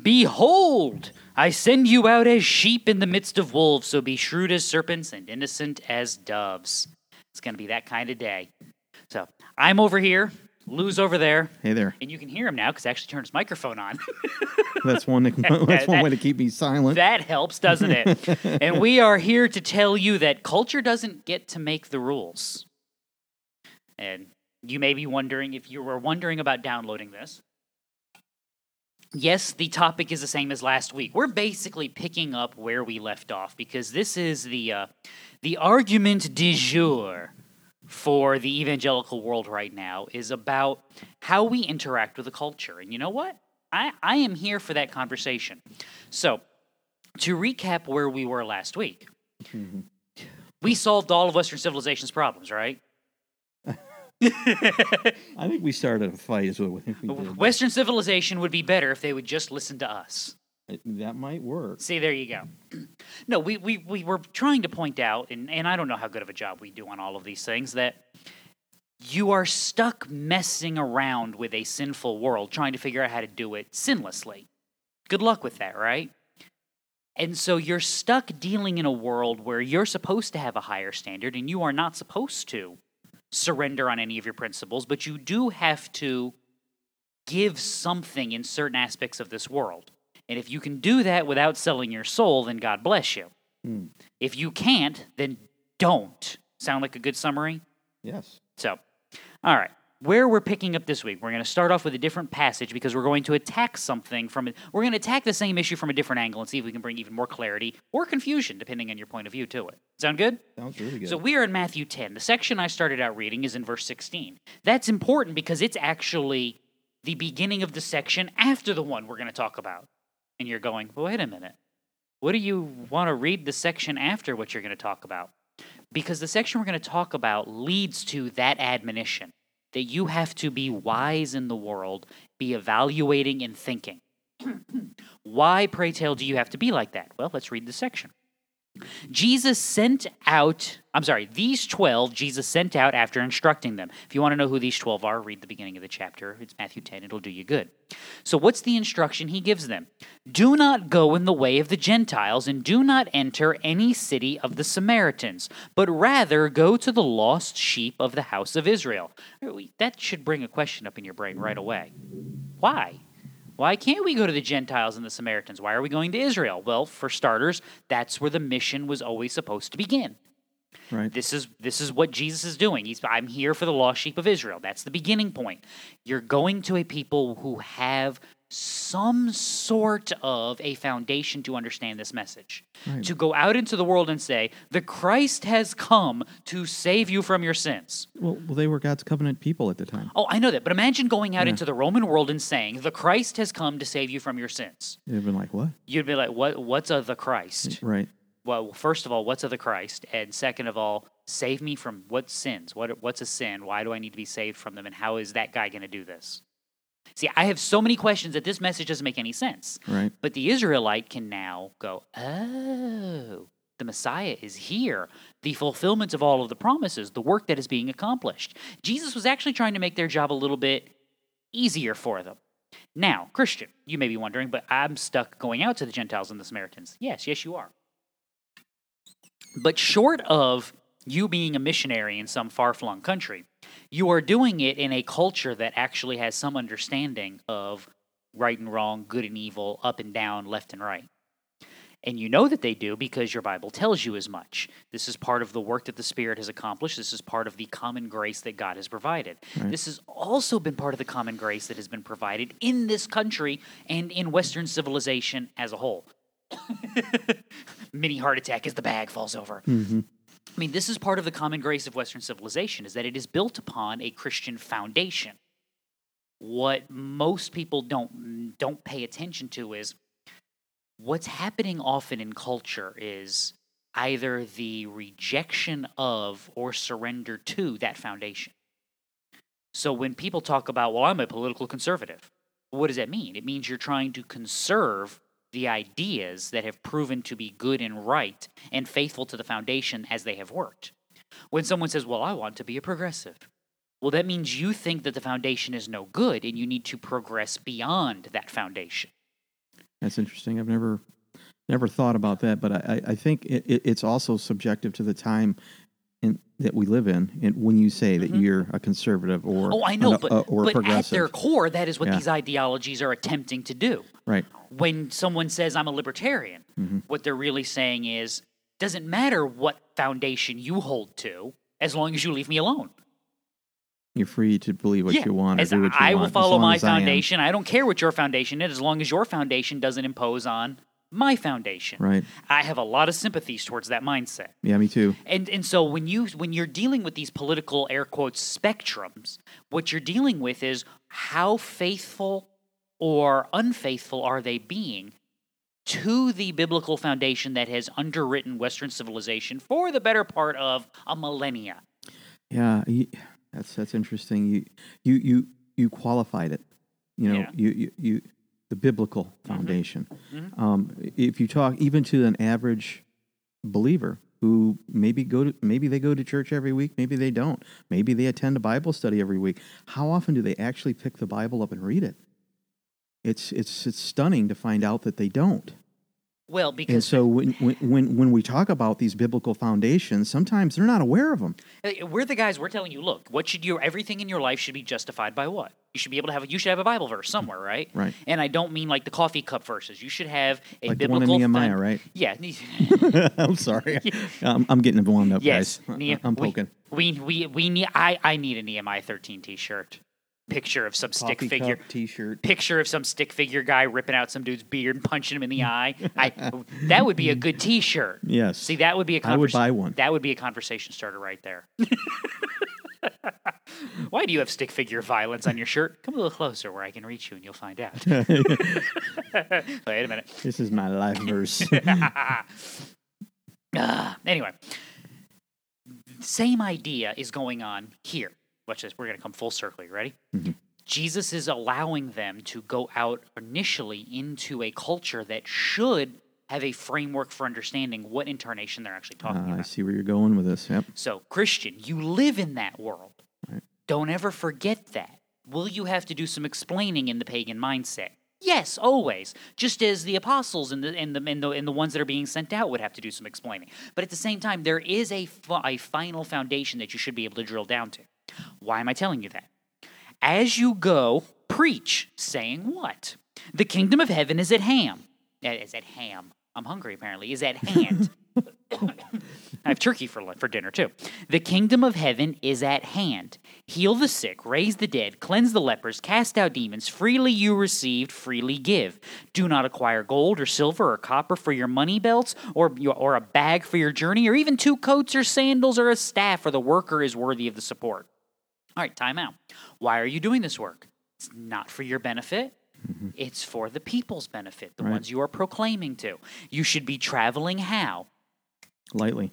Behold, I send you out as sheep in the midst of wolves, so be shrewd as serpents and innocent as doves. It's going to be that kind of day. So I'm over here, Lou's over there, Hey there. and you can hear him now because I actually turned his microphone on. That's one. That's one way to keep me silent. that helps, doesn't it? and we are here to tell you that culture doesn't get to make the rules. And you may be wondering if you were wondering about downloading this. Yes, the topic is the same as last week. We're basically picking up where we left off because this is the uh, the argument du jour for the evangelical world right now is about how we interact with the culture. And you know what? I, I am here for that conversation. So, to recap where we were last week, we solved all of Western civilization's problems, right? I think we started a fight. Is what we think we did. Western civilization would be better if they would just listen to us. It- That might work. See, there you go. No, we, we, we were trying to point out, and, and I don't know how good of a job we do on all of these things, that you are stuck messing around with a sinful world trying to figure out how to do it sinlessly. Good luck with that, right? And so you're stuck dealing in a world where you're supposed to have a higher standard and you are not supposed to surrender on any of your principles, but you do have to give something in certain aspects of this world. And if you can do that without selling your soul, then God bless you. Hmm. If you can't, then don't. Sound like a good summary? Yes. So, all right. Where we're picking up this week, we're going to start off with a different passage because we're going to attack something from it. We're going to attack the same issue from a different angle and see if we can bring even more clarity or confusion, depending on your point of view, to it. Sound good? Sounds really good. So we are in Matthew 10. The section I started out reading is in verse 16. That's important because it's actually the beginning of the section after the one we're going to talk about. And you're going, well, wait a minute. What do you want to read the section after what you're going to talk about? Because the section we're going to talk about leads to that admonition that you have to be wise in the world, be evaluating and thinking. Why, pray tell, do you have to be like that? Well, let's read the section. Jesus sent out, I'm sorry, these 12 Jesus sent out after instructing them. If you want to know who these 12 are, read the beginning of the chapter. It's Matthew 10, it'll do you good. So, what's the instruction he gives them? Do not go in the way of the Gentiles, and do not enter any city of the Samaritans, but rather go to the lost sheep of the house of Israel. That should bring a question up in your brain right away. Why? Why can't we go to the Gentiles and the Samaritans? Why are we going to Israel? Well, for starters, that's where the mission was always supposed to begin. Right. This is this is what Jesus is doing. He's I'm here for the lost sheep of Israel. That's the beginning point. You're going to a people who have some sort of a foundation to understand this message. Right. To go out into the world and say, "The Christ has come to save you from your sins." Well, well, they were God's covenant people at the time. Oh, I know that, but imagine going out Yeah. into the Roman world and saying, "The Christ has come to save you from your sins." They've been like, what? You'd be like, "What? What's of the Christ?" Right. Well, first of all, what's of the Christ, and second of all, save me from what sins? What what's a sin? Why do I need to be saved from them? And how is that guy going to do this? See, I have so many questions that this message doesn't make any sense. Right. But the Israelite can now go, oh, the Messiah is here. The fulfillment of all of the promises, the work that is being accomplished. Jesus was actually trying to make their job a little bit easier for them. Now, Christian, you may be wondering, but I'm stuck going out to the Gentiles and the Samaritans. Yes, yes, you are. But short of you being a missionary in some far flung country, you are doing it in a culture that actually has some understanding of right and wrong, good and evil, up and down, left and right. And you know that they do because your Bible tells you as much. This is part of the work that the Spirit has accomplished. This is part of the common grace that God has provided. Right. This has also been part of the common grace that has been provided in this country and in Western civilization as a whole. Mini heart attack as the bag falls over. hmm I mean, this is part of the common grace of Western civilization is that it is built upon a Christian foundation. What most people don't don't pay attention to is what's happening often in culture is either the rejection of or surrender to that foundation. So when people talk about, well, I'm a political conservative, what does that mean? It means you're trying to conserve the ideas that have proven to be good and right and faithful to the foundation as they have worked. When someone says, Well, I want to be a progressive, well, that means you think that the foundation is no good and you need to progress beyond that foundation. That's interesting. I've never never thought about that, but I, I think it, it, it's also subjective to the time in, that we live in. And when you say that you're a conservative or Mm-hmm. Oh, I know, an- but, uh, or but at their core, that is what Yeah. these ideologies are attempting to do. right? When someone says, I'm a libertarian, Mm-hmm. what they're really saying is, doesn't matter what foundation you hold to, as long as you leave me alone. You're free to believe what yeah, you want or as do what you I want. will follow my as I foundation. I, don't care what your foundation is, as long as your foundation doesn't impose on my foundation. Right. I have a lot of sympathies towards that mindset. Yeah, me too. And and so when you when you're dealing with these political air quotes spectrums, what you're dealing with is how faithful or unfaithful are they being to the biblical foundation that has underwritten Western civilization for the better part of a millennia. Yeah, that's that's interesting. You you you you qualified it. You know, Yeah. you, you you the biblical foundation. Mhm. Um, if you talk even to an average believer who maybe go to maybe they go to church every week, maybe they don't. Maybe they attend a Bible study every week. How often do they actually pick the Bible up and read it? It's it's it's stunning to find out that they don't. Well, because And so when when when we talk about these biblical foundations, sometimes they're not aware of them. Uh, We're the guys. We're telling you, look, what should you? Everything in your life should be justified by what? You should be able to have. A, you should have a Bible verse somewhere, right? Right. And I don't mean like the coffee cup verses. You should have a Like the one biblical. in Nehemiah, found- right? Yeah. I'm sorry. I'm, I'm getting warmed up, yes. guys. Ne- I'm we- poking. We we we need. I I need a Nehemiah 13 T-shirt. Picture of some stick figure. T-shirt. Picture of some stick figure guy ripping out some dude's beard and punching him in the eye. I that would be a good T-shirt. Yes. See, that would be a conversation. I would buy one. That would be a conversation starter right there. Why do you have stick figure violence on your shirt? Come a little closer where I can reach you and you'll find out. Wait a minute. This is my life verse. Ah, anyway, same idea is going on here. Watch this. We're going to come full circle. You ready? Mhm. Jesus is allowing them to go out initially into a culture that should have a framework for understanding what incarnation they're actually talking Ah, I see where you're going with this. Yep. So, Christian, you live in that world. Right. Don't ever forget that. Will you have to do some explaining in the pagan mindset? Yes, always. Just as the apostles and the and the and the, and the ones that are being sent out would have to do some explaining. But at the same time, there is a fi- a final foundation that you should be able to drill down to. Why am I telling you that? As you go, preach, saying what? The kingdom of heaven is at ham. uh, Is at ham. I'm hungry. Apparently, is at hand. I have turkey for lun- for dinner too. The kingdom of heaven is at hand. Heal the sick, raise the dead, cleanse the lepers, cast out demons. Freely you received, freely give. Do not acquire gold or silver or copper for your money belts, or or a bag for your journey, or even two coats or sandals or a staff, for the worker is worthy of the support. All right, time out. Why are you doing this work? It's not for your benefit. Mm-hmm. It's for the people's benefit, the Right. ones you are proclaiming to. You should be traveling how? Lightly.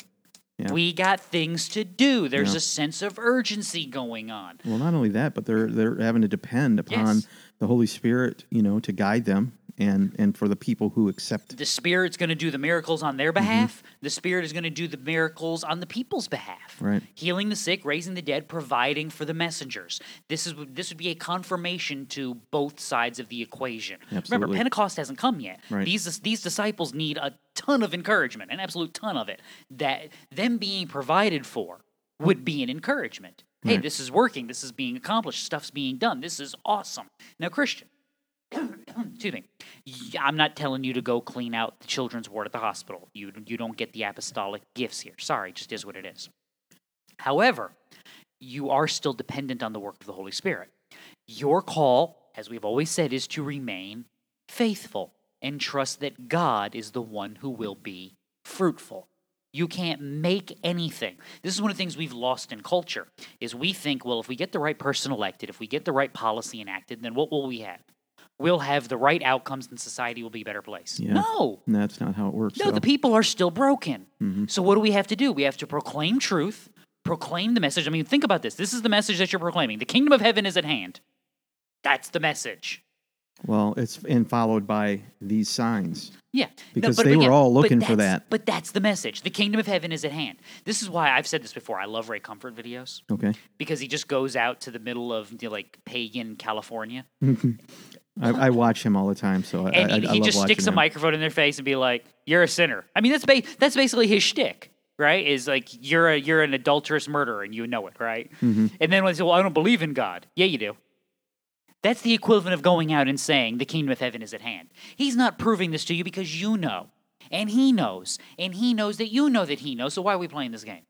Yeah. We got things to do. There's Yeah. a sense of urgency going on. Well, not only that, but they're they're having to depend upon Yes. the Holy Spirit, you know, to guide them and and for the people who accept. The Spirit's going to do the miracles on their mm-hmm. behalf. The Spirit is going to do the miracles on the people's behalf. Right. Healing the sick, raising the dead, providing for the messengers. This is this would be a confirmation to both sides of the equation. Absolutely. Remember, Pentecost hasn't come yet. Right. These these disciples need a ton of encouragement, an absolute ton of it. That them being provided for would be an encouragement. Hey, Right. this is working. This is being accomplished. Stuff's being done. This is awesome. Now, Christian, Um, excuse me. I'm not telling you to go clean out the children's ward at the hospital. You you don't get the apostolic gifts here. Sorry, just is what it is. However, you are still dependent on the work of the Holy Spirit. Your call, as we've always said, is to remain faithful and trust that God is the one who will be fruitful. You can't make anything. This is one of the things we've lost in culture is we think, well, if we get the right person elected, if we get the right policy enacted, then what will we have? We'll have the right outcomes and society will be a better place. Yeah. No. And that's not how it works. No, though. the people are still broken. Mhm. So what do we have to do? We have to proclaim truth, proclaim the message. I mean, think about this. This is the message that you're proclaiming. The kingdom of heaven is at hand. That's the message. Well, it's and followed by these signs. Yeah. No, Because but they were again, all looking for that. But that's the message. The kingdom of heaven is at hand. This is why I've said this before. I love Ray Comfort videos Okay. because he just goes out to the middle of you know, like pagan California I, I watch him all the time, so I, and I, he, I he love just sticks a him. microphone in their face and be like, "You're a sinner." I mean, that's ba- that's basically his shtick, right? Is like you're a you're an adulterous murderer and you know it, right? Mm-hmm. And then when they say, "Well, I don't believe in God," yeah, you do. That's the equivalent of going out and saying the kingdom of heaven is at hand. He's not proving this to you because you know, and he knows, and he knows that you know that he knows. So why are we playing this game?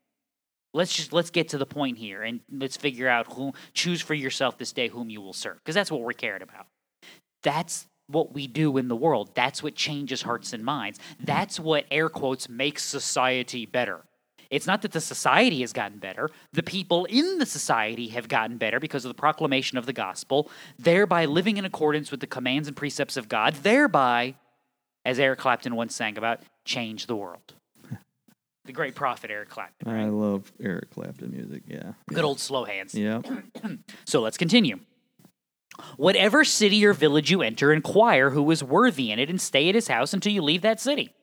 Let's just let's get to the point here and let's figure out who choose for yourself this day whom you will serve because that's what we're cared about. That's what we do in the world. That's what changes hearts and minds. That's what air quotes makes society better. It's not that the society has gotten better. The people in the society have gotten better because of the proclamation of the gospel, thereby living in accordance with the commands and precepts of God, thereby, as Eric Clapton once sang about, change the world. the great prophet Eric Clapton, I love Eric Clapton music. Yeah. Good old slow hands. Yeah. So let's continue. Whatever city or village you enter, inquire who is worthy in it and stay at his house until you leave that city.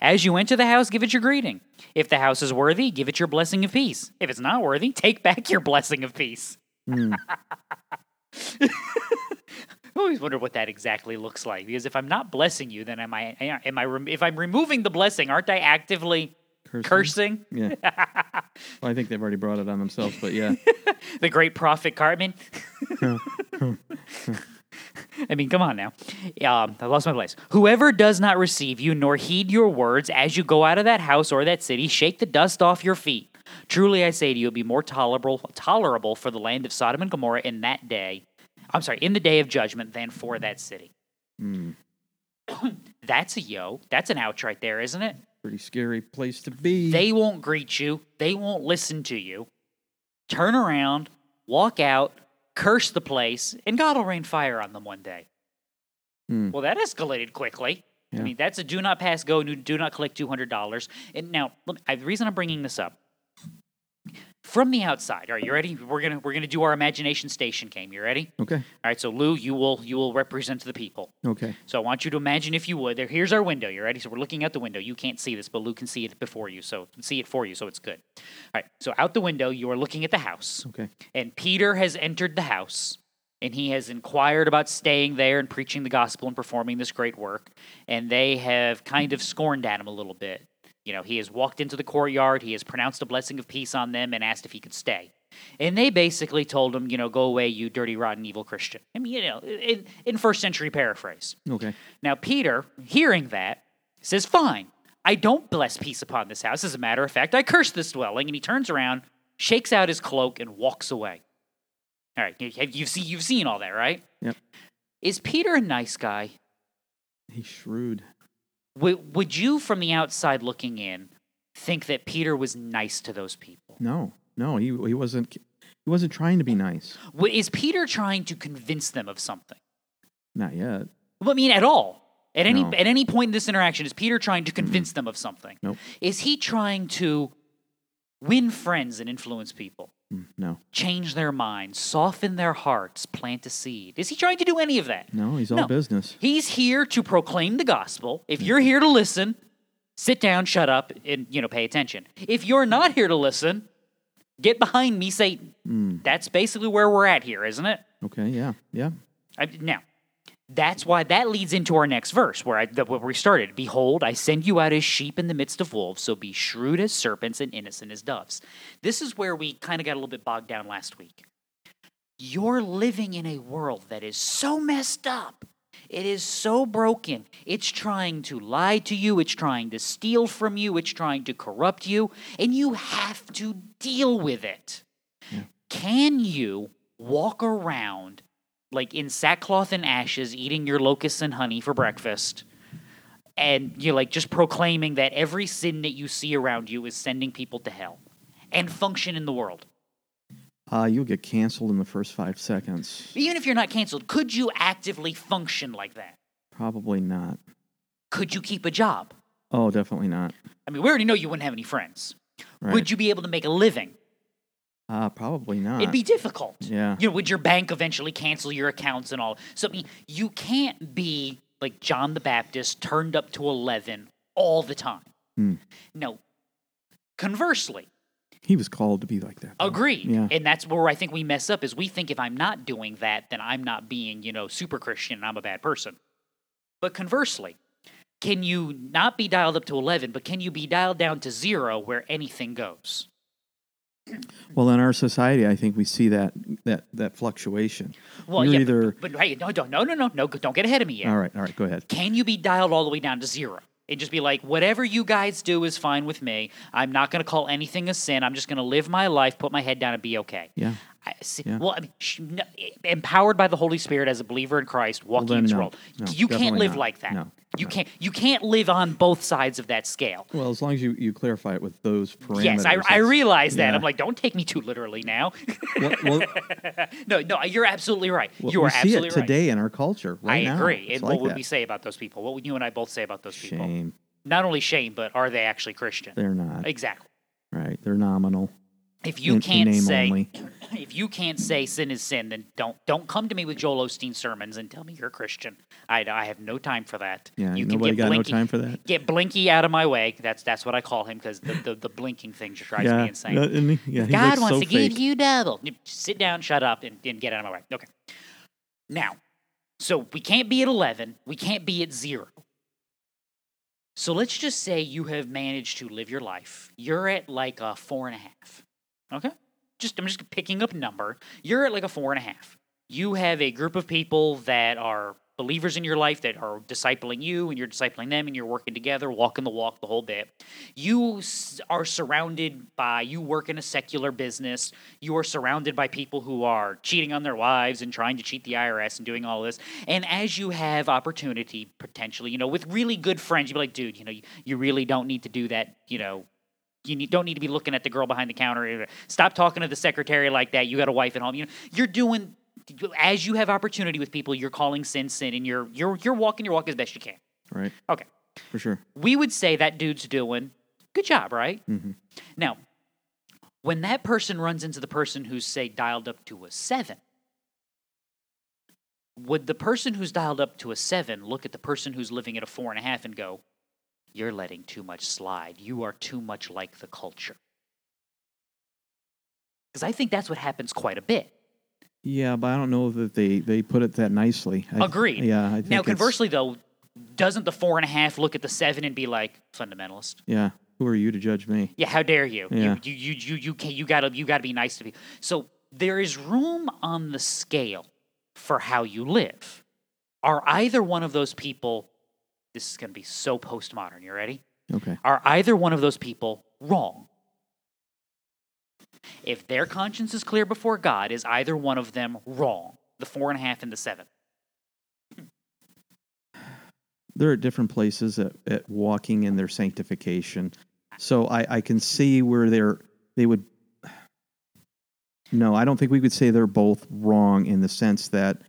As you enter the house, give it your greeting. If the house is worthy, give it your blessing of peace. If it's not worthy, take back your blessing of peace. Mm. I always wonder what that exactly looks like because if I'm not blessing you, then am I? Am I? If I'm removing the blessing, aren't I actively Cursing. cursing? Yeah. well, I think they've already brought it on themselves, but yeah. the great prophet Cartman. I mean, come on now. Um, I lost my place. Whoever does not receive you nor heed your words as you go out of that house or that city, shake the dust off your feet. Truly, I say to you, it'll be more tolerable, tolerable for the land of Sodom and Gomorrah in that day. I'm sorry, in the day of judgment than for that city. Mm. That's a yo. That's an ouch right there, isn't it? Pretty scary place to be. They won't greet you. They won't listen to you. Turn around, walk out, curse the place, and God will rain fire on them one day. Hmm. Well, that escalated quickly. I mean, that's a do not pass go, do- do not collect $200. And now, let me- I- the reason I'm bringing this up, from the outside, are you ready? We're gonna we're gonna do our imagination station game. You ready? okay. All right. So Lou, you will you will represent the people. Okay. So I want you to imagine, if you would, there. Here's our window. You ready? So we're looking out the window. You can't see this, but Lou can see it before you, so see it for you. So it's good. All right. So out the window, you are looking at the house, Okay. and Peter has entered the house, and he has inquired about staying there and preaching the gospel and performing this great work. And they have kind of scorned at him a little bit. You know, he has walked into the courtyard. He has pronounced a blessing of peace on them and asked if he could stay. And they basically told him, you know, go away, you dirty, rotten, evil Christian. I mean, you know, in, in first century paraphrase. Okay. Now, Peter, hearing that, says, Fine, I don't bless peace upon this house. As a matter of fact, I curse this dwelling. And he turns around, shakes out his cloak, and walks away. All right, you- you've, see, you've seen all that, right? Yep. Is Peter a nice guy? He's shrewd. Would, would you, from the outside looking in, think that Peter was nice to those people? No. No, he he wasn't he wasn't trying to be nice. W- Is Peter trying to convince them of something? Not yet. Well, I mean, at all. At any No. at any point in this interaction, is Peter trying to convince them of something? Nope. Is he trying to win friends and influence people, No. change their minds, soften their hearts, plant a seed? Is he trying to do any of that? No, he's all No. business. He's here to proclaim the gospel. If you're here to listen, sit down, shut up, and you know pay attention. If you're not here to listen, get behind me, Satan. Mm. That's basically where we're at here, isn't it? Okay, yeah. Yeah. I, now, that's why that leads into our next verse, where I, the, where we started. Behold, I send you out as sheep in the midst of wolves, so be shrewd as serpents and innocent as doves. This is where we kind of got a little bit bogged down last week. You're living in a world that is so messed up. It is so broken. It's trying to lie to you. It's trying to steal from you. It's trying to corrupt you. And you have to deal with it. Can you walk around like in sackcloth and ashes, eating your locusts and honey for breakfast, and you're like just proclaiming that every sin that you see around you is sending people to hell and function in the world? Uh, you'll get canceled in the first five seconds. Even if you're not canceled, could you actively function like that? Probably not. Could you keep a job? Oh, definitely not. I mean, we already know you wouldn't have any friends. Right. Would you be able to make a living? Uh, probably not. It'd be difficult. Yeah. You know, would your bank eventually cancel your accounts and all? So I mean, you can't be like John the Baptist turned up to eleven all the time. Hmm. No. Conversely, He was called to be like that. though. Agreed. Yeah. And that's where I think we mess up is we think if I'm not doing that, then I'm not being, you know, super Christian and I'm a bad person. But conversely, can you not be dialed up to 11, but can you be dialed down to zero where anything goes? Well, in our society, I think we see that that that fluctuation. Well, You're yeah, either but, but hey, no, no, no, no, no, don't get ahead of me yet. all right. All right, go ahead. Can you be dialed all the way down to zero? And just be like, whatever you guys do is fine with me. I'm not going to call anything a sin. I'm just going to live my life, put my head down, and be okay. Yeah. I, see, Yeah. Well, I mean, sh- no, empowered by the Holy Spirit as a believer in Christ, walking then in this no. world, No, you can't live not. like that. You can't. You can't live on both sides of that scale. Well, as long as you, you clarify it with those parameters. Yes, I, I realize that. yeah. I'm like, don't take me too literally now. Well, well, no, no, you're absolutely right. well, you we are see absolutely it right. today in our culture. Right I agree. And like what would that. we say about those people? What would you and I both say about those people? Shame. Not only shame, but are they actually Christian? They're not. Exactly. Right. They're nominal. If you in- in can't name say only. if you can't say sin is sin, then don't don't come to me with Joel Osteen sermons and tell me you're a Christian. I, I have no time for that. Yeah. you nobody get got Blinky, no time for that. Get Blinky out of my way. That's that's what I call him because the, the, the blinking thing just drives yeah. me insane. and he- yeah, God wants so to give you double. Sit down, shut up, and, and get out of my way. Okay. Now, so we can't be at 11. We can't be at zero. So let's just say you have managed to live your life. You're at like a four and a half. Okay? Just I'm just picking up number. You're at like a four and a half. You have a group of people that are believers in your life that are discipling you and you're discipling them and you're working together, walking the walk the whole bit. You are surrounded by, you work in a secular business. You are surrounded by people who are cheating on their wives and trying to cheat the IRS and doing all this. And as you have opportunity, potentially, you know, with really good friends, you'd be like, dude, you know, you, you really don't need to do that, you know. You need, don't need to be looking at the girl behind the counter. Stop talking to the secretary like that. You got a wife at home. You know, you're doing as you have opportunity with people. You're calling sin sin, and you're you're you're walking your walk as best you can. Right. Okay, For sure. we would say that dude's doing good job, right? hmm Now, when that person runs into the person who's say dialed up to a seven, would the person who's dialed up to a seven look at the person who's living at a four and a half and go, "You're letting too much slide. You are too much like the culture." Because I think that's what happens quite a bit. Yeah, but I don't know that they, they put it that nicely. I, Agreed. Yeah. I think Now, conversely, though, doesn't the four and a half look at the seven and be like fundamentalist? Yeah. Who are you to judge me? Yeah, how dare you? Yeah. You, you, you, you, you, can, you gotta, you gotta be nice to people. So there is room on the scale for how you live. Are either one of those people? This is gonna be so postmodern. You ready? Okay. Are either one of those people wrong? If their conscience is clear before God, is either one of them wrong? The four and a half and the seven. they're at different places at, at walking in their sanctification. So I, I can see where they're they would no, I don't think we could say they're both wrong in the sense that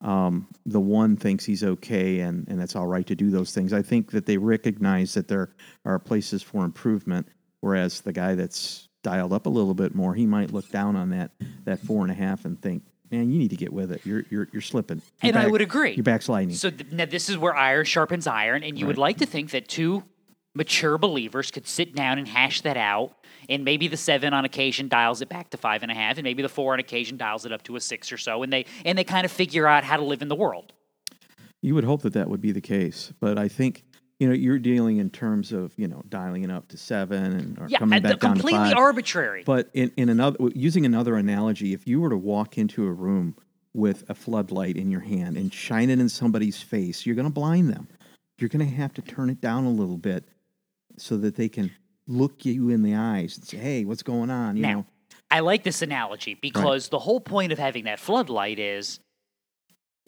um, the one thinks he's okay and, and it's all right to do those things. I think that they recognize that there are places for improvement, whereas the guy that's dialed up a little bit more, he might look down on that that four and a half and think, man, you need to get with it. You're you're you're slipping. You're And I would agree. You're backsliding. So th- now this is where iron sharpens iron, and you would like to think that two mature believers could sit down and hash that out, and maybe the seven on occasion dials it back to five and a half, and maybe the four on occasion dials it up to a six or so, and they and they kind of figure out how to live in the world. You would hope that that would be the case, but I think you know you're dealing in terms of you know dialing it up to seven and or Yeah, coming back down to completely five. arbitrary. But in, in another using another analogy, if you were to walk into a room with a floodlight in your hand and shine it in somebody's face, you're going to blind them. You're going to have to turn it down a little bit so that they can look you in the eyes and say, "Hey, what's going on?" You Now, know, I like this analogy because the whole point of having that floodlight is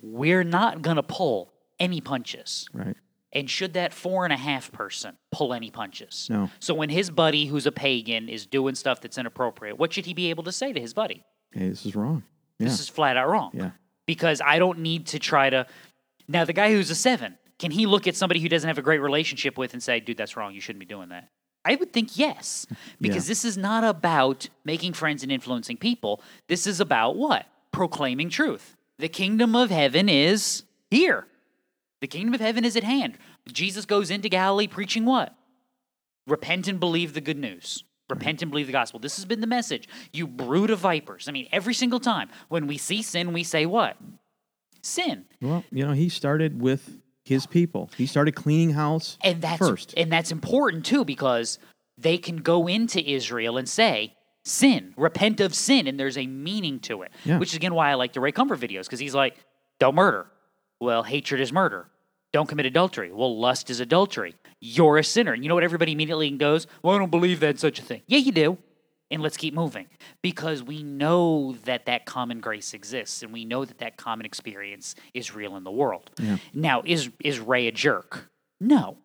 we're not going to pull any punches. right? And should that four and a half person pull any punches? No. So when his buddy, who's a pagan, is doing stuff that's inappropriate, what should he be able to say to his buddy? Hey, this is wrong. Yeah, This is flat out wrong. yeah. Because I don't need to try to. Now, the guy who's a seven, can he look at somebody who doesn't have a great relationship with and say, dude, that's wrong. You shouldn't be doing that? I would think yes. Because this is not about making friends and influencing people. This is about what? Proclaiming truth. The kingdom of heaven is here. The kingdom of heaven is at hand. Jesus goes into Galilee preaching what? Repent and believe the good news. Repent and believe the gospel. This has been the message. You brood of vipers. I mean, every single time when we see sin, we say what? Sin. Well, you know, he started with his people. He started cleaning house And that's first. and that's important too because they can go into Israel and say sin, repent of sin, and there's a meaning to it. Yeah. Which is again why I like the Ray Comfort videos because he's like, don't murder. Well, hatred is murder. Don't commit adultery. Well, lust is adultery. You're a sinner. And you know what everybody immediately goes? Well, I don't believe that such a thing. Yeah, you do. And let's keep moving because we know that that common grace exists and we know that that common experience is real in the world. Yeah. Now, is is Ray a jerk? No.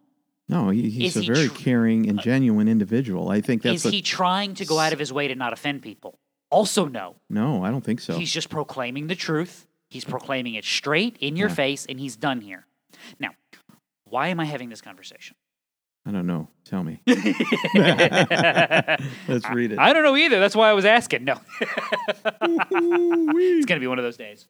no, he, he's Is a he very tr- caring and uh, genuine individual. I think that's is he trying to go out of his way to not offend people? Also, no. No, I don't think so. He's just proclaiming the truth. He's proclaiming it straight in your Yeah. face, and he's done here. Now, why am I having this conversation? I don't know. Tell me. Let's read it. I don't know either. That's why I was asking. No. it's going to be one of those days.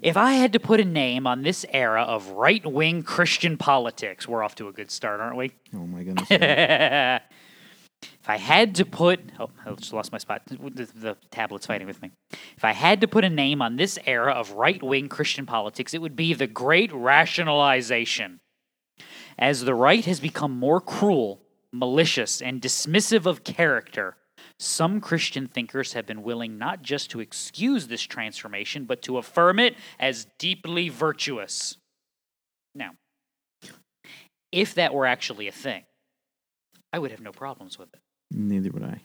If I had to put a name on this era of right wing Christian politics, we're off to a good start, aren't we? oh my goodness. if I had to put, oh, I just lost my spot. The, the tablet's fighting with me. If I had to put a name on this era of right wing Christian politics, it would be the Great Rationalization. As the right has become more cruel, malicious, and dismissive of character, some Christian thinkers have been willing not just to excuse this transformation, but to affirm it as deeply virtuous. Now, if that were actually a thing, I would have no problems with it. Neither would I.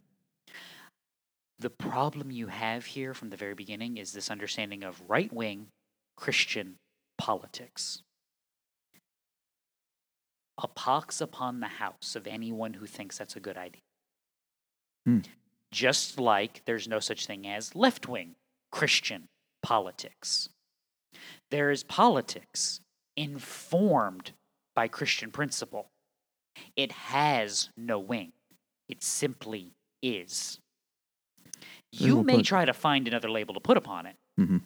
The problem you have here from the very beginning is this understanding of right wing Christian politics. A pox upon the house of anyone who thinks that's a good idea. Hmm. Just like there's no such thing as left wing Christian politics. There is politics informed by Christian principle. It has no wing, it simply is. You may try to find another label to put upon it. Mhm.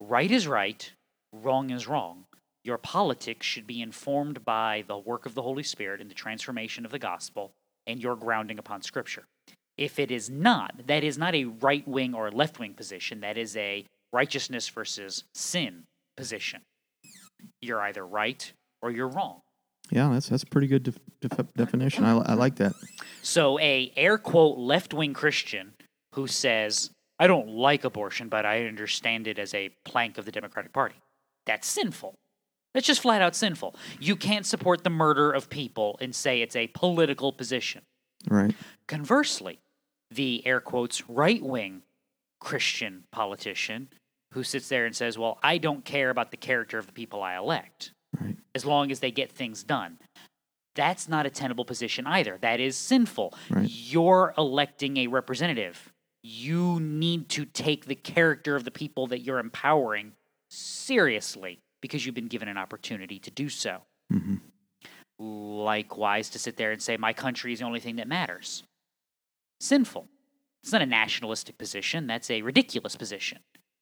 Right is right, wrong is wrong. Your politics should be informed by the work of the Holy Spirit and the transformation of the gospel and your grounding upon Scripture. If it is not, that is not a right wing or left wing position. That is a righteousness versus sin position. You're either right or you're wrong. Yeah, that's that's a pretty good def- def- definition. I, I like that. So a air quote left wing Christian who says, I don't like abortion, but I understand it as a plank of the Democratic Party. That's sinful. That's just flat out sinful. You can't support the murder of people and say it's a political position. Right. Conversely, the air quotes right wing Christian politician who sits there and says, Well, I don't care about the character of the people I elect Right. as long as they get things done. That's not a tenable position either. That is sinful. Right. You're electing a representative. You need to take the character of the people that you're empowering seriously because you've been given an opportunity to do so. hmm Likewise, to sit there and say, my country is the only thing that matters. Sinful. It's not a nationalistic position, that's a ridiculous position.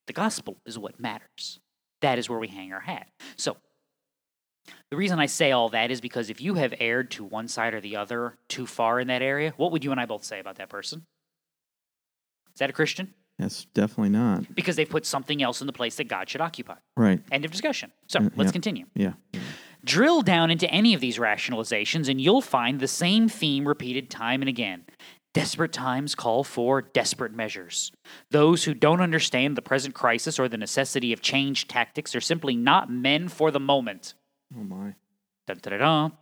The gospel is what matters. That is where we hang our hat. So, the reason I say all that is because if you have erred to one side or the other too far in that area, what would you and I both say about that person? Is that a Christian? That's definitely not Because they've put something else in the place that God should occupy. right. End of discussion. So, Mm, let's yeah. continue. Yeah. Drill down into any of these rationalizations, and you'll find the same theme repeated time and again. Desperate times call for desperate measures. Those who don't understand the present crisis or the necessity of change tactics are simply not men for the moment. Oh my. Dun, dun, dun, dun.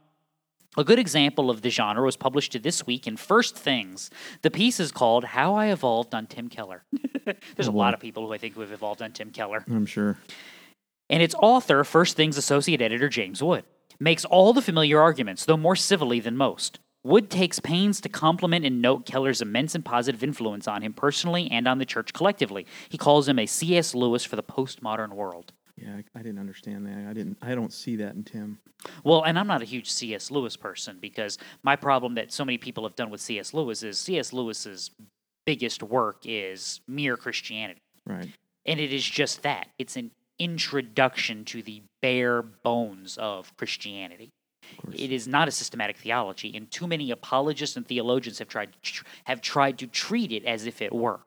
A good example of the genre was published this week in First Things. The piece is called How I Evolved on Tim Keller. There's Oh, a lot of people who I think who have evolved on Tim Keller. I'm sure. And its author, First Things Associate Editor James Wood, makes all the familiar arguments, though more civilly than most. Wood takes pains to compliment and note Keller's immense and positive influence on him personally and on the church collectively. He calls him a C.S. Lewis for the postmodern world. Yeah, I, I didn't understand that. I didn't. I don't see that in Tim. Well, and I'm not a huge C.S. Lewis person because my problem that so many people have done with C.S. Lewis is C.S. Lewis's biggest work is mere Christianity. Right. And it is just that. It's an introduction to the bare bones of Christianity. course. It is not a systematic theology, and too many apologists and theologians have tried have tried to treat it as if it were.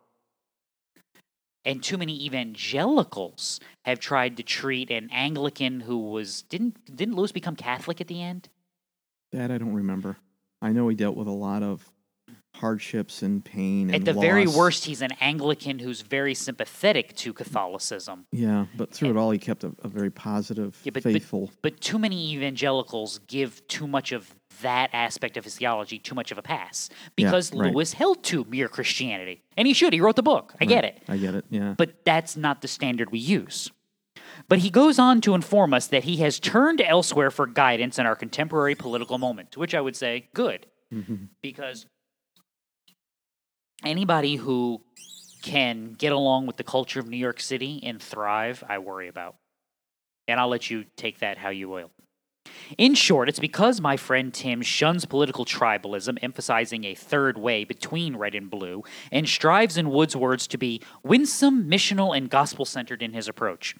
And too many evangelicals have tried to treat an Anglican who was didn't didn't Lewis become Catholic at the end? That I don't remember. I know he dealt with a lot of hardships and pain. And At the very worst, he's an Anglican who's very sympathetic to Catholicism. Yeah, but through it all, he kept a, a very positive, Yeah, but, but faithful. but too many evangelicals give too much of that aspect of his theology too much of a pass Yeah, because right. Lewis held to mere Christianity, and he should. He wrote the book. I get it, I get it. Yeah. but that's not the standard we use. But he goes on to inform us that he has turned elsewhere for guidance in our contemporary political moment, to which I would say good, Mhm. because anybody who can get along with the culture of New York City and thrive, I worry about. And I'll let you take that how you will. In short, it's because my friend Tim shuns political tribalism, emphasizing a third way between red and blue, and strives in Wood's words to be winsome, missional, and gospel centered in his approach.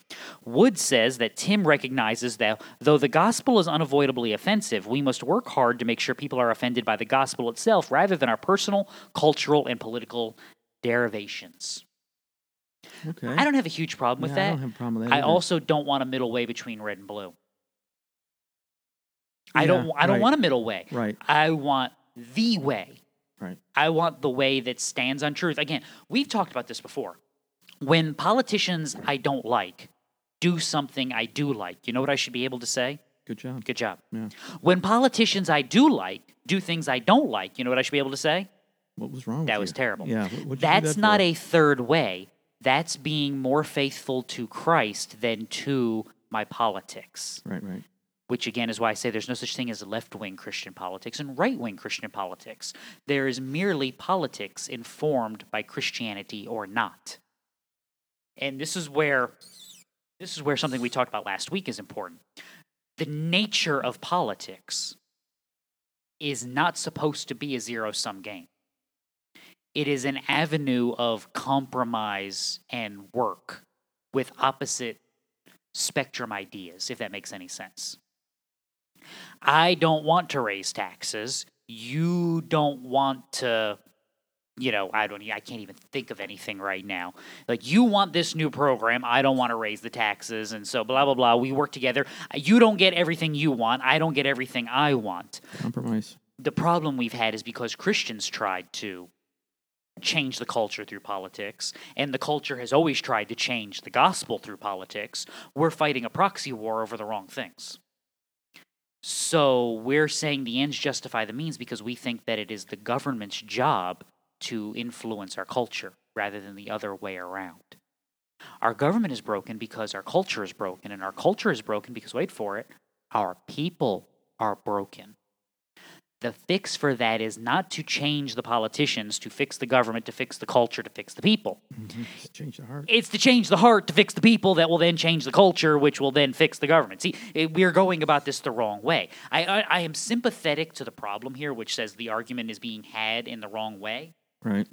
Wood says that Tim recognizes that though the gospel is unavoidably offensive, we must work hard to make sure people are offended by the gospel itself rather than our personal, cultural, and political derivations. okay. I don't have a huge problem with Yeah, I that. don't have a problem with that. I either. also don't want a middle way between red and blue. I Yeah, don't I don't right. want a middle way. Right. I want the way. Right. I want the way that stands on truth. Again, we've talked about this before. When politicians I don't like do something I do like, you know what I should be able to say? Good job. Good job. Yeah. When politicians I do like do things I don't like, you know what I should be able to say? What was wrong? with That was you? terrible. Yeah. That's that not a third way. That's being more faithful to Christ than to my politics. Right. Right. Which again is why I say there's no such thing as left wing Christian politics and right wing Christian politics. There is merely politics informed by Christianity or not. And this is where this is where something we talked about last week is important. The nature of politics is not supposed to be a zero sum game. It is an avenue of compromise and work with opposite spectrum ideas, if that makes any sense. I don't want to raise taxes. You don't want to, you know, I don't, I can't even think of anything right now. Like, you want this new program. I don't want to raise the taxes. And so, blah, blah, blah. We work together. You don't get everything you want. I don't get everything I want. Compromise. The problem we've had is because Christians tried to change the culture through politics, and the culture has always tried to change the gospel through politics. We're fighting a proxy war over the wrong things. So we're saying the ends justify the means because we think that it is the government's job to influence our culture rather than the other way around. Our government is broken because our culture is broken, and our culture is broken because, wait for it, our people are broken. The fix for that is not to change the politicians, to fix the government, to fix the culture, to fix the people. Mhm. Just change the heart. It's to change the heart to fix the people that will then change the culture, which will then fix the government. See, it, we're going about this the wrong way. I, I, I am sympathetic to the problem here, which says the argument is being had in the wrong way. Right.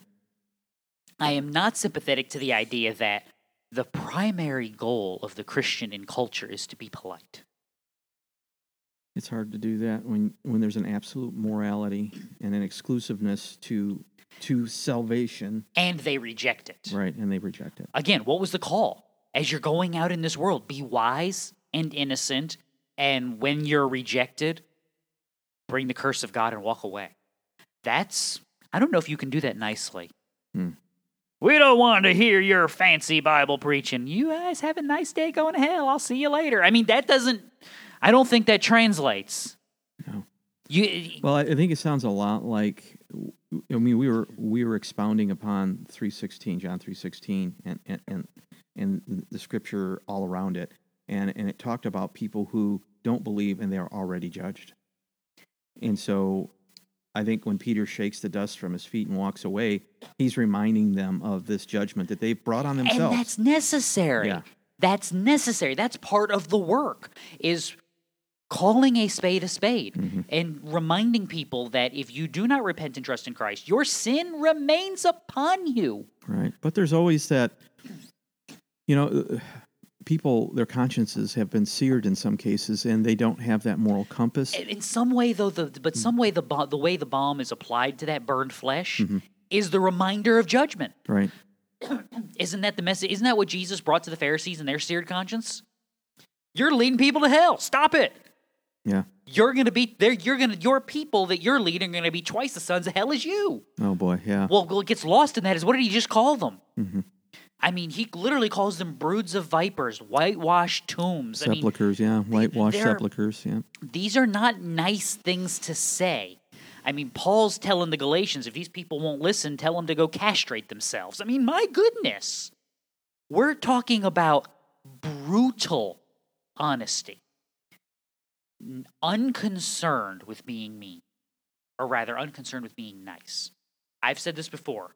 I am not sympathetic to the idea that the primary goal of the Christian in culture is to be polite. It's hard to do that when when there's an absolute morality and an exclusiveness to to salvation. And they reject it. Right. And they reject it. Again, what was the call? As you're going out in this world, be wise and innocent. And when you're rejected, bring the curse of God and walk away. That's, I don't know if you can do that nicely. Hmm. We don't want to hear your fancy Bible preaching. You guys have a nice day going to hell. I'll see you later. I mean, that doesn't, I don't think that translates. No. You, Well, I think it sounds a lot like I mean we were we were expounding upon 316 John 316 and and and, and the scripture all around it and and it talked about people who don't believe and they are already judged. And so I think when Peter shakes the dust from his feet and walks away, he's reminding them of this judgment that they've brought on themselves. and that's necessary. Yeah. That's necessary. That's part of the work is calling a spade a spade Mm-hmm. and reminding people that if you do not repent and trust in Christ, your sin remains upon you. Right. But there's always that, you know, people, their consciences have been seared in some cases, and they don't have that moral compass. In some way, though, the but some way the the way the balm is applied to that burned flesh is the reminder of judgment. Right. Isn't that the message? Isn't that what Jesus brought to the Pharisees and their seared conscience? You're leading people to hell. Stop it. Yeah. You're gonna be there. You're gonna your people that you're leading are gonna be twice the sons of hell as you. Oh boy. Yeah. Well, what gets lost in that is what did he just call them? Mm-hmm. I mean, he literally calls them broods of vipers, whitewashed tombs. I mean, sepulchers. yeah. Whitewashed sepulchers. Yeah. these are not nice things to say. I mean, Paul's telling the Galatians if these people won't listen, tell them to go castrate themselves. I mean, my goodness. We're talking about brutal honesty, unconcerned with being mean, or rather, unconcerned with being nice. I've said this before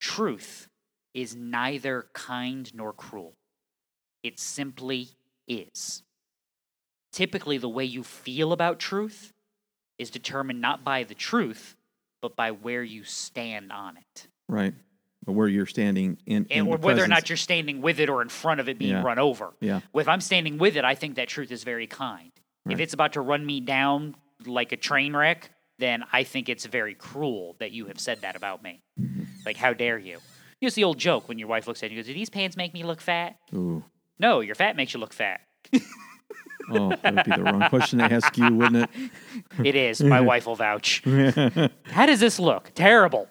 truth is neither kind nor cruel, it simply is typically the way you feel about truth is determined not by the truth, but by where you stand on it. Right. But where you're standing in, in And the whether or not you're standing with it or in front of it being Yeah. run over. Yeah. If I'm standing with it, I think that truth is very kind. If it's about to run me down like a train wreck, then I think it's very cruel that you have said that about me. Mm-hmm. Like, how dare you? It's the old joke when your wife looks at you and goes, Do these pants make me look fat? Ooh. No, your fat makes you look fat. Oh, that would be the wrong question to ask you, wouldn't it? It is. My wife will vouch. How does this look? Terrible.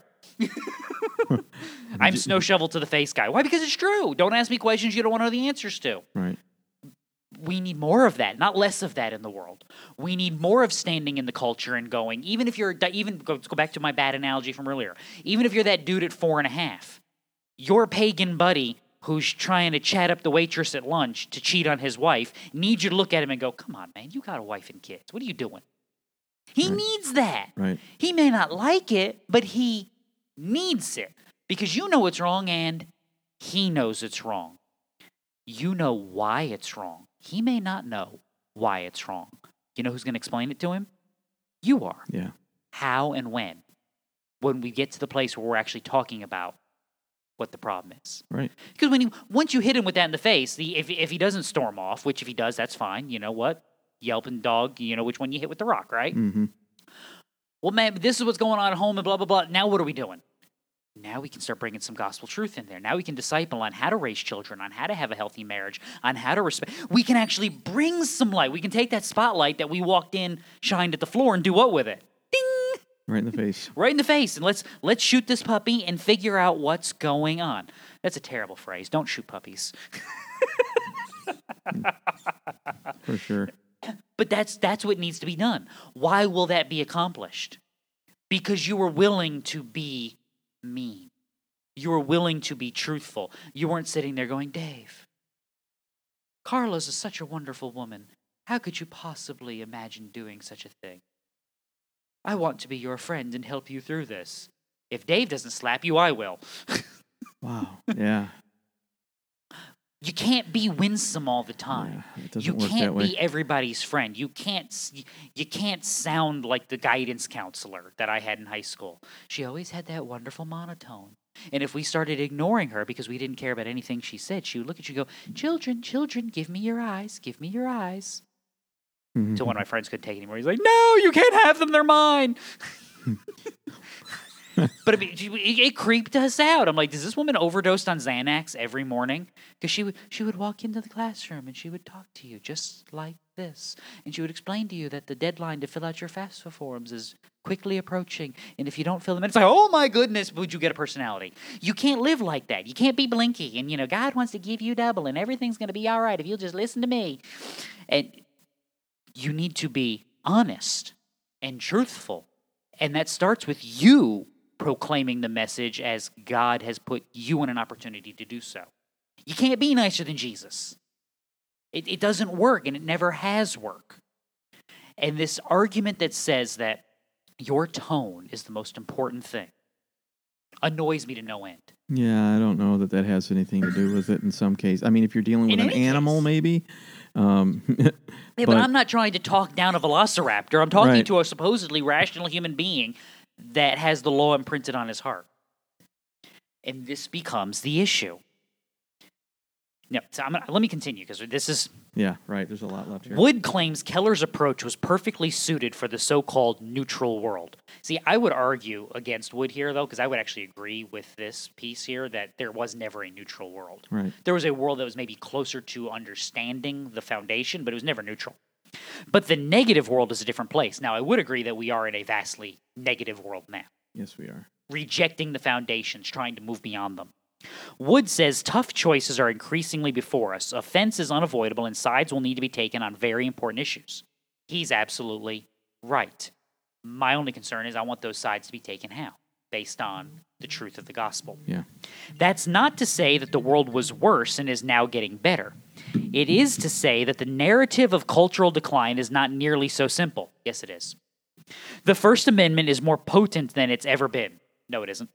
I'm snow shovel to the face guy. Why? Because it's true. Don't ask me questions you don't want to know the answers to. Right. We need more of that, not less of that in the world. We need more of standing in the culture and going, even if you're, even, go- go back to my bad analogy from earlier. Even if you're that dude at four and a half, your pagan buddy who's trying to chat up the waitress at lunch to cheat on his wife needs you to look at him and go, come on, man, you got a wife and kids. What are you doing? He needs that. Right. He may not like it, but he needs it because you know it's wrong and he knows it's wrong. You know why it's wrong. He may not know why it's wrong. You know who's going to explain it to him? You are. Yeah. How and when? When we get to the place where we're actually talking about what the problem is. Right. Because when you once you hit him with that in the face, the if if he doesn't storm off, which if he does, that's fine. You know what? Yelping dog, you know which one you hit with the rock, right? Mm-hmm. well, man, this is what's going on at home and blah, blah, blah. Now, what are we doing? Now we can start bringing some gospel truth in there. Now we can disciple on how to raise children, on how to have a healthy marriage, on how to respect. We can actually bring some light. We can take that spotlight that we walked in, shined at the floor, and do what with it? Ding! Right in the face. Right in the face. And let's let's shoot this puppy and figure out what's going on. That's a terrible phrase. Don't shoot puppies. For sure. But that's that's what needs to be done. Why will that be accomplished? Because you were willing to be mean. You were willing to be truthful. You weren't sitting there going, Dave, Carla's is such a wonderful woman. How could you possibly imagine doing such a thing? I want to be your friend and help you through this. If Dave doesn't slap you, I will. Wow. Yeah. You can't be winsome all the time. Yeah, you can't be everybody's friend. You can't you can't sound like the guidance counselor that I had in high school. She always had that wonderful monotone. And if we started ignoring her because we didn't care about anything she said, she would look at you and go, "Children, children, give me your eyes. Give me your eyes." Mhm. So one of my friends couldn't take it anymore. He's like, "No, you can't have them. They're mine." but it, it, creeped us out. I'm like, does this woman overdosed on Xanax every morning? Because she would she would walk into the classroom and she would talk to you just like this, and she would explain to you that the deadline to fill out your FAFSA forms is quickly approaching, and if you don't fill them in, it's like, oh my goodness, would you get a personality? You can't live like that. You can't be blinky, and you know God wants to give you double, and everything's going to be all right if you'll just listen to me. And you need to be honest and truthful. And that starts with you proclaiming the message as God has put you in an opportunity to do so. You can't be nicer than Jesus. It, it doesn't work, and it never has worked. And this argument that says that your tone is the most important thing annoys me to no end. Yeah, I don't know that that has anything to do with it in some case. I mean, if you're dealing with In an animal, case. maybe. Um, Yeah, but, But- I'm not trying to talk down a velociraptor. I'm talking Right. to a supposedly rational human being that has the law imprinted on his heart. And this becomes the issue. No, so I'm gonna, let me continue because this is Yeah, right. There's a lot left here. Wood claims Keller's approach was perfectly suited for the so called neutral world. See, I would argue against Wood here, though, because I would actually agree with this piece here that there was never a neutral world. Right. There was a world that was maybe closer to understanding the foundation, but it was never neutral. But the negative world is a different place. Now, I would agree that we are in a vastly negative world now, Yes, we are. rejecting the foundations, trying to move beyond them. Wood says tough choices are increasingly before us. Offense is unavoidable, and sides will need to be taken on very important issues. He's absolutely right. My only concern is I want those sides to be taken how? Based on the truth of the gospel. Yeah. That's not to say that the world was worse and is now getting better. It is to say that the narrative of cultural decline is not nearly so simple. Yes, it is. The First Amendment is more potent than it's ever been. No, it isn't.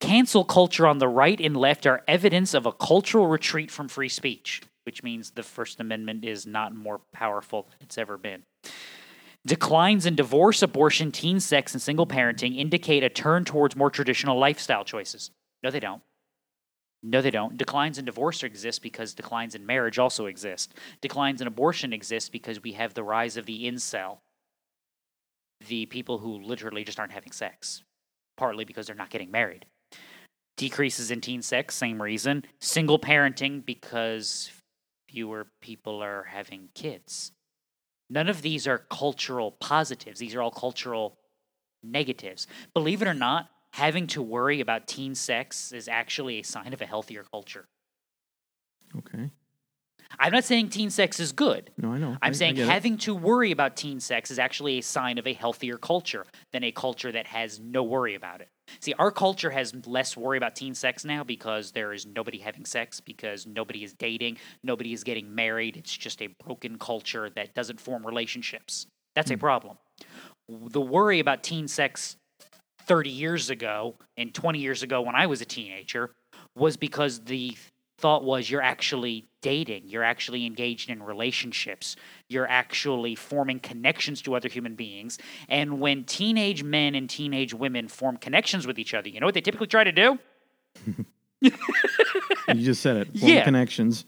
Cancel culture on the right and left are evidence of a cultural retreat from free speech, which means the First Amendment is not more powerful than it's ever been. Declines in divorce, abortion, teen sex, and single parenting indicate a turn towards more traditional lifestyle choices. No, they don't. No, they don't. Declines in divorce exist because declines in marriage also exist. Declines in abortion exist because we have the rise of the incel, the people who literally just aren't having sex, partly because they're not getting married. Decreases in teen sex, same reason. Single parenting because fewer people are having kids. None of these are cultural positives. These are all cultural negatives. Believe it or not, having to worry about teen sex is actually a sign of a healthier culture. Okay. I'm not saying teen sex is good. No, I know. I- I I'm saying it. having to worry about teen sex is actually a sign of a healthier culture than a culture that has no worry about it. See, our culture has less worry about teen sex now because there is nobody having sex, because nobody is dating, nobody is getting married. It's just a broken culture that doesn't form relationships. That's a Hmm. problem. The worry about teen sex 30 years ago and 20 years ago when I was a teenager was because the thought was you're actually dating, you're actually engaged in relationships, you're actually forming connections to other human beings. And when teenage men and teenage women form connections with each other, you know what they typically try to do? You just said it. Form Yeah. Connections.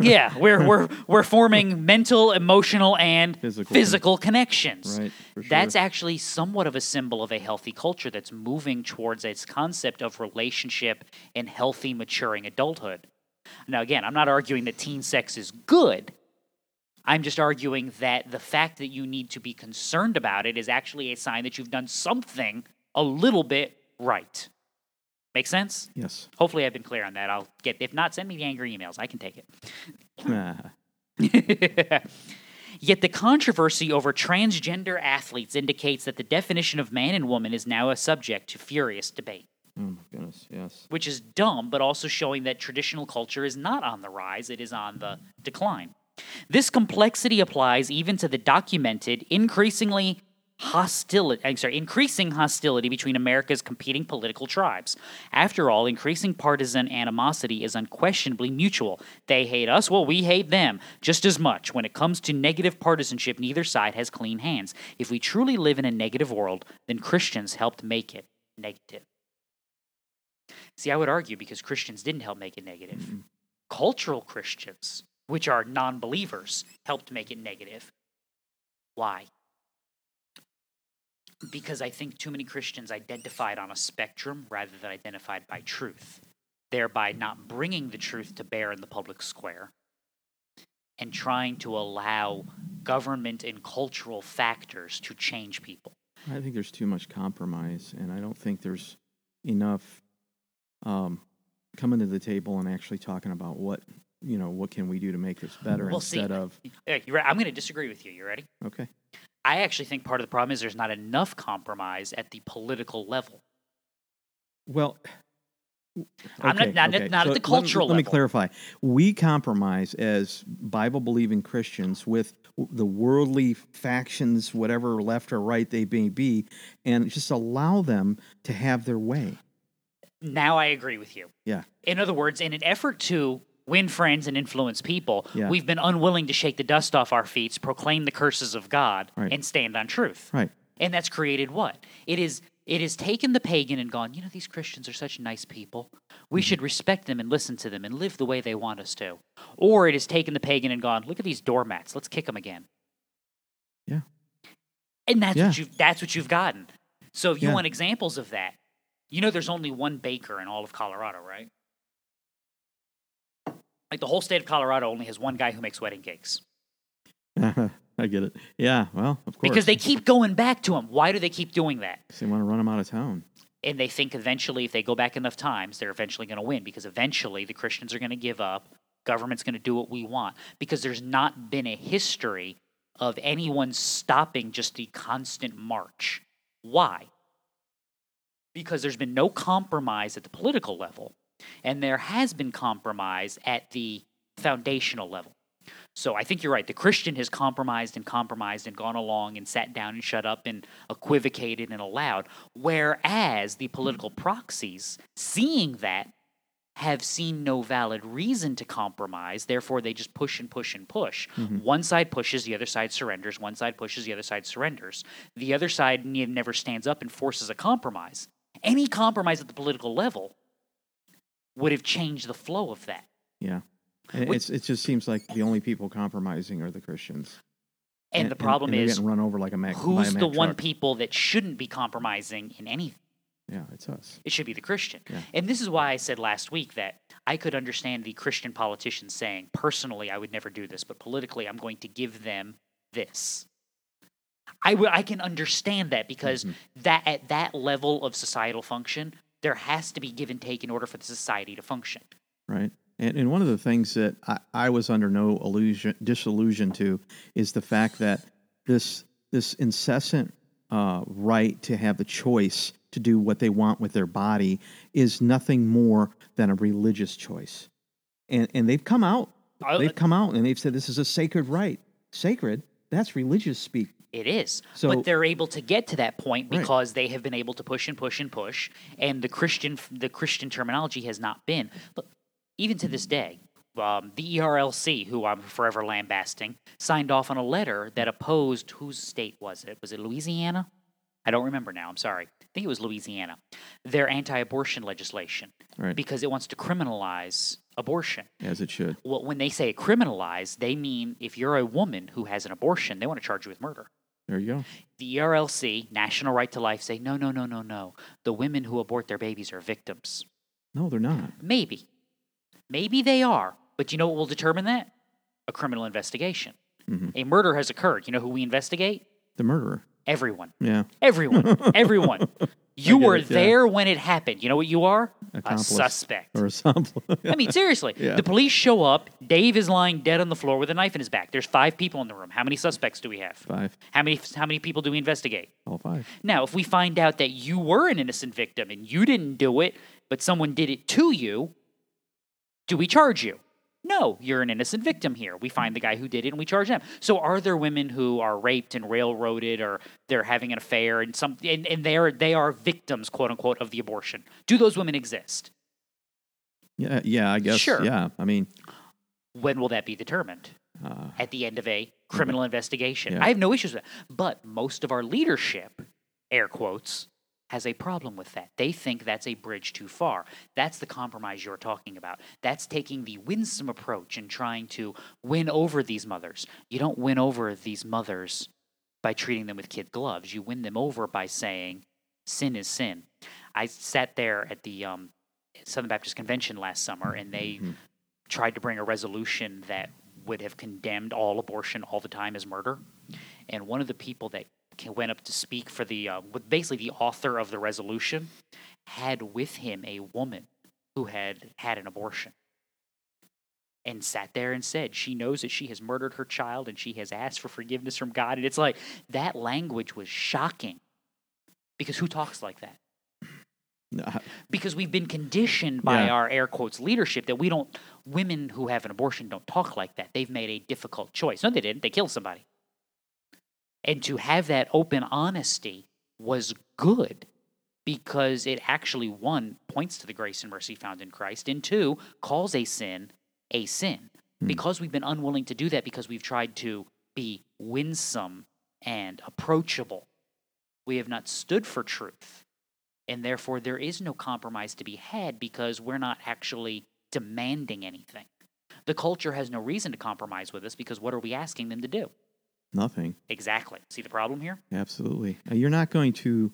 Yeah, we're we're we're forming mental, emotional, and Physical. physical connections. Right. Sure. That's actually somewhat of a symbol of a healthy culture that's moving towards its concept of relationship and healthy, maturing adulthood. Now, again, I'm not arguing that teen sex is good. I'm just arguing that the fact that you need to be concerned about it is actually a sign that you've done something a little bit right. Make sense? yes. Hopefully, I've been clear on that. I'll get. If not, send me the angry emails. I can take it. Yet the controversy over transgender athletes indicates that the definition of man and woman is now a subject to furious debate, oh my goodness. Yes. which is dumb, but also showing that traditional culture is not on the rise, it is on the decline. This complexity applies even to the documented, increasingly hostility, I'm sorry, increasing hostility between America's competing political tribes. After all, increasing partisan animosity is unquestionably mutual. They hate us, well, we hate them just as much. When it comes to negative partisanship, neither side has clean hands. If we truly live in a negative world, then Christians helped make it negative. See, I would argue because Christians didn't help make it negative. Cultural Christians, which are non believers, helped make it negative. Why? Because I think too many Christians identified on a spectrum rather than identified by truth, thereby not bringing the truth to bear in the public square and trying to allow government and cultural factors to change people. I think there's too much compromise, and I don't think there's enough um, coming to the table and actually talking about what you know what can we do to make this better Well, see, instead of you're right. I'm going to disagree with you. You ready? okay. I actually think part of the problem is there's not enough compromise at the political level. Well, I'm not- not- not at the let me- cultural Let me, clarify. We compromise as Bible believing Christians with the worldly factions, whatever left or right they may be, and just allow them to have their way. Now I agree with you. Yeah. In other words, in an effort to win friends and influence people, Yeah. we've been unwilling to shake the dust off our feet, proclaim the curses of God, Right. and stand on truth. Right. And that's created what? It is it has taken the pagan and gone, you know, these Christians are such nice people. We Mm-hmm. should respect them and listen to them and live the way they want us to. Or it has taken the pagan and gone, look at these doormats. Let's kick them again. Yeah. And that's Yeah. what you've that's what you've gotten. So if you Yeah. want examples of that, you know there's only one baker in all of Colorado, right? Like the whole state of Colorado only has one guy who makes wedding cakes. I get it. Yeah, well, of course. Because they keep going back to him. Why do they keep doing that? they want to run him out of town. and they think eventually if they go back enough times they're eventually going to win because eventually the christians are going to give up government's going to do what we want because there's not been a history of anyone stopping just the constant march why because there's been no compromise at the political level and there has been compromise at the foundational level so I think you're right. The Christian has compromised and compromised and gone along and sat down and shut up and equivocated and allowed. Whereas the political proxies, seeing that, have seen no valid reason to compromise. Therefore, they just push and push and push. Mm-hmm. One side pushes, the other side surrenders. One side pushes, the other side surrenders. The other side never stands up and forces a compromise. Any compromise at the political level would have changed the flow of that. Yeah. And it's, it just seems like the only people compromising are the Christians. And, the problem and they're is, run over like a Mac. who's the Mack one people that shouldn't be compromising in anything? Yeah, it's us. It should be the Christian. Yeah. And this is why I said last week that I could understand the Christian politicians saying, personally, I would never do this, but politically, I'm going to give them this. I, w- I can understand that because mm-hmm. that at that level of societal function, there has to be give and take in order for the society to function. Right. And, and one of the things that I, I was under no illusion, disillusion to is the fact that this this incessant uh, right to have the choice to do what they want with their body is nothing more than a religious choice. And and they've come out. They've come out and they've said this is a sacred right. Sacred. That's religious speak. It is. So- but they're able to get to that point Right. because they have been able to push and push and push, and the Christian the Christian terminology has not been. Look, even to this day, um, the ERLC, who I'm forever lambasting, signed off on a letter that opposed whose state was it? Was it Louisiana? I don't remember now. I'm sorry. I think it was Louisiana. Their anti-abortion legislation Right. because it wants to criminalize abortion. As it should. Well, when they say criminalize, they mean if you're a woman who has an abortion, they want to charge you with murder. There you go. The ERLC, National Right to Life, say no, no, no, no, no. The women who abort their babies are victims. No, they're not. Maybe. Maybe they are. But you know what will determine that? A criminal investigation. Mhm. A murder has occurred. You know who we investigate? The murderer. Everyone. Yeah. Everyone. Everyone. You were it, yeah. there when it happened. You know what you are? Accomplice. A suspect. Or something. I mean, seriously. Yeah. The police show up. Dave is lying dead on the floor with a knife in his back. There's five people in the room. How many suspects do we have? Five. How many how many people do we investigate? All five. Now, if we find out that you were an innocent victim and you didn't do it, but someone did it to you, do we charge you? No, you're an innocent victim here. We find the guy who did it and we charge them. So are there women who are raped and railroaded or they're having an affair and some and, and they're they are victims, quote unquote, of the abortion? Do those women exist? Yeah. Yeah. I guess. Sure. Yeah. I mean, When will that be determined? uh, At the end of a criminal investigation. Yeah. I have no issues with that. But most of our leadership, air quotes, has a problem with that. They think that's a bridge too far. That's the compromise you're talking about. That's taking the winsome approach and trying to win over these mothers. You don't win over these mothers by treating them with kid gloves. You win them over by saying sin is sin. I sat there at the um, Southern Baptist Convention last summer, and they Mhm. tried to bring a resolution that would have condemned all abortion all the time as murder. And one of the people that went up to speak for the, uh, basically the author of the resolution, had with him a woman who had had an abortion. And sat there and said she knows that she has murdered her child and she has asked for forgiveness from God. And it's like that language was shocking because who talks like that? no, because we've been conditioned by Yeah. our air quotes leadership that we don't women who have an abortion don't talk like that they've made a difficult choice no they didn't they killed somebody and to have that open honesty was good because it actually one points to the grace and mercy found in christ and two calls a sin a sin Hmm. because we've been unwilling to do that because we've tried to be winsome and approachable we have not stood for truth And therefore, there is no compromise to be had because we're not actually demanding anything. The culture has no reason to compromise with us because what are we asking them to do? Nothing. Exactly. See the problem here? Absolutely. Uh, You're not going to.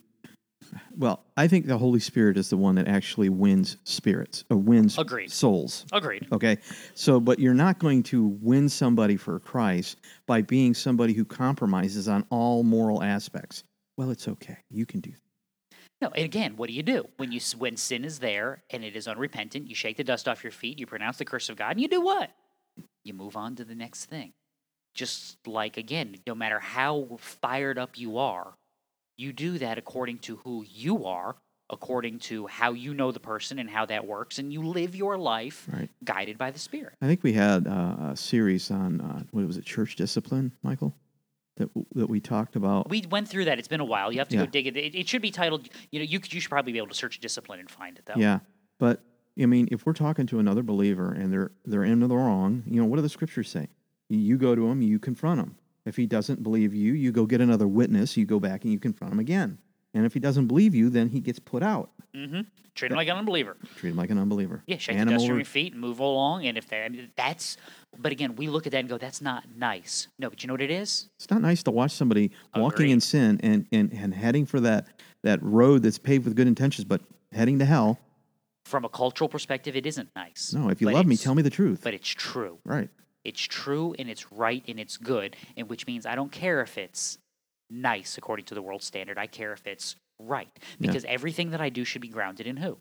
Well, I think the Holy Spirit is the one that actually wins spirits, or wins Agreed. souls. Agreed. Okay. So, but you're not going to win somebody for Christ by being somebody who compromises on all moral aspects. Well, it's okay. You can do that. No, and again, what do you do when you when sin is there and it is unrepentant? You shake the dust off your feet, you pronounce the curse of God, and you do what? You move on to the next thing. Just like again, no matter how fired up you are, you do that according to who you are, according to how you know the person and how that works, and you live your life Right. guided by the Spirit. I think we had uh, a series on, uh, what was it, church discipline, Michael? That, that we talked about. We went through that. It's been a while. You have to Yeah. go dig it. it. It should be titled. You know, you could- you should probably be able to search discipline and find it though. Yeah, but I mean, if we're talking to another believer and they're they're in the wrong, you know, what do the scriptures say? You go to him, you confront him. If he doesn't believe you, you go get another witness. You go back and you confront him again. And if he doesn't believe you, then he gets put out. Mm-hmm. Treat him like an unbeliever. Treat him like an unbeliever. Yeah, shake the Animal dust from your feet and move along. And if mean, that's, but again, we look at that and go, that's not nice. No, but you know what it is? It's not nice to watch somebody walking in sin and, and, and heading for that that road that's paved with good intentions, but heading to hell. From a cultural perspective, it isn't nice. No, if you But love me, tell me the truth. But it's true. right. It's true and it's right and it's good, and which means I don't care if it's nice according to the world standard. I care if it's right Yeah. because everything that I do should be grounded in who?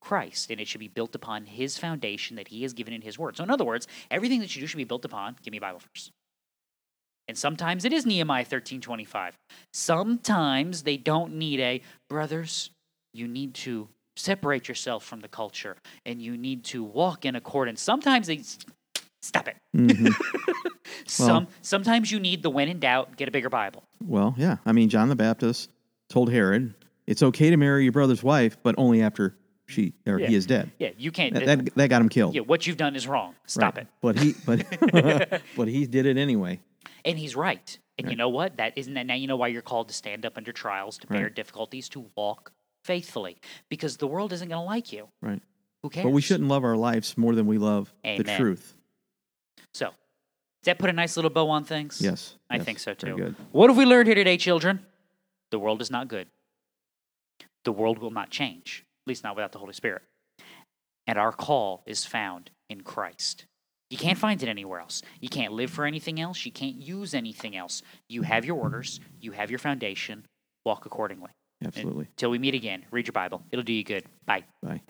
Christ, and it should be built upon His foundation that He has given in His Word. So, in other words, everything that you do should be built upon. Give me a Bible verse. And sometimes it is Nehemiah thirteen twenty five. Sometimes they don't need a brothers. You need to separate yourself from the culture, and you need to walk in accordance. Sometimes they stop it. Mhm. Some sometimes you need the when in doubt, get a bigger Bible. Well, yeah. I mean, John the Baptist told Herod, it's okay to marry your brother's wife, but only after she or Yeah. he is dead. Yeah, you can't. That, that, that got him killed. yeah, what you've done is wrong. Stop Right. it. But he, but, but he did it anyway. And he's right. And you know what? That isn't that now you know why you're called to stand up under trials, to bear Right. difficulties, to walk faithfully. Because the world isn't going to like you. Right. Who cares? But we shouldn't love our lives more than we love the truth. So, does that put a nice little bow on things? Yes. I yes, think so very too. good. What have we learned here today, children? The world is not good. The world will not change, at least not without the Holy Spirit. And our call is found in Christ. You can't find it anywhere else. You can't live for anything else. You can't use anything else. You have your orders, you have your foundation. Walk accordingly. Absolutely. Until we meet again, read your Bible. It'll do you good. Bye. Bye.